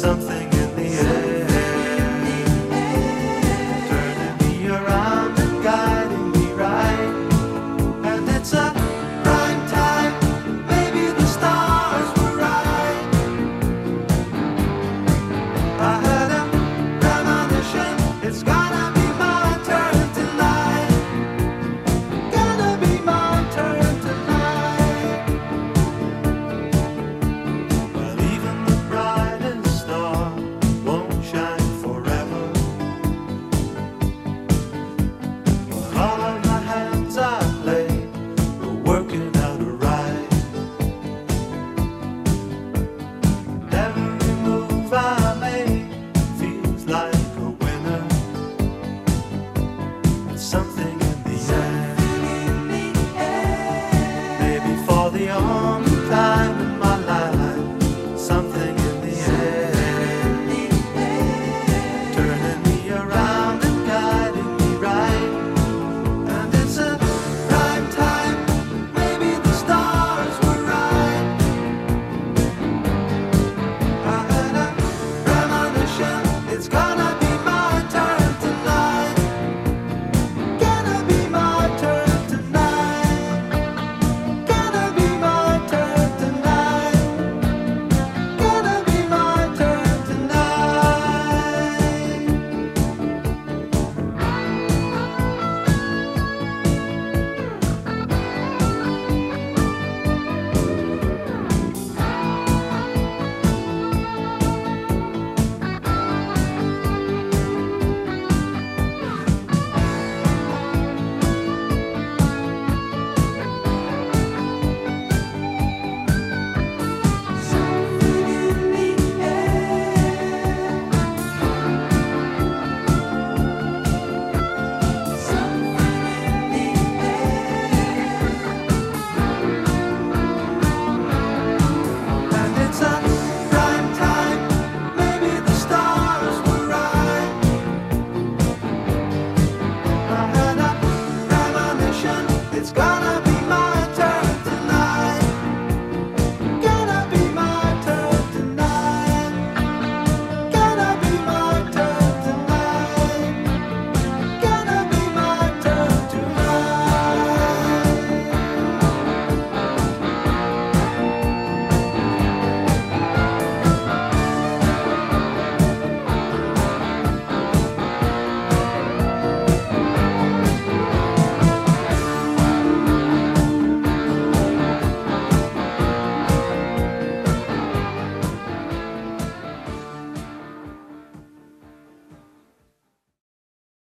something.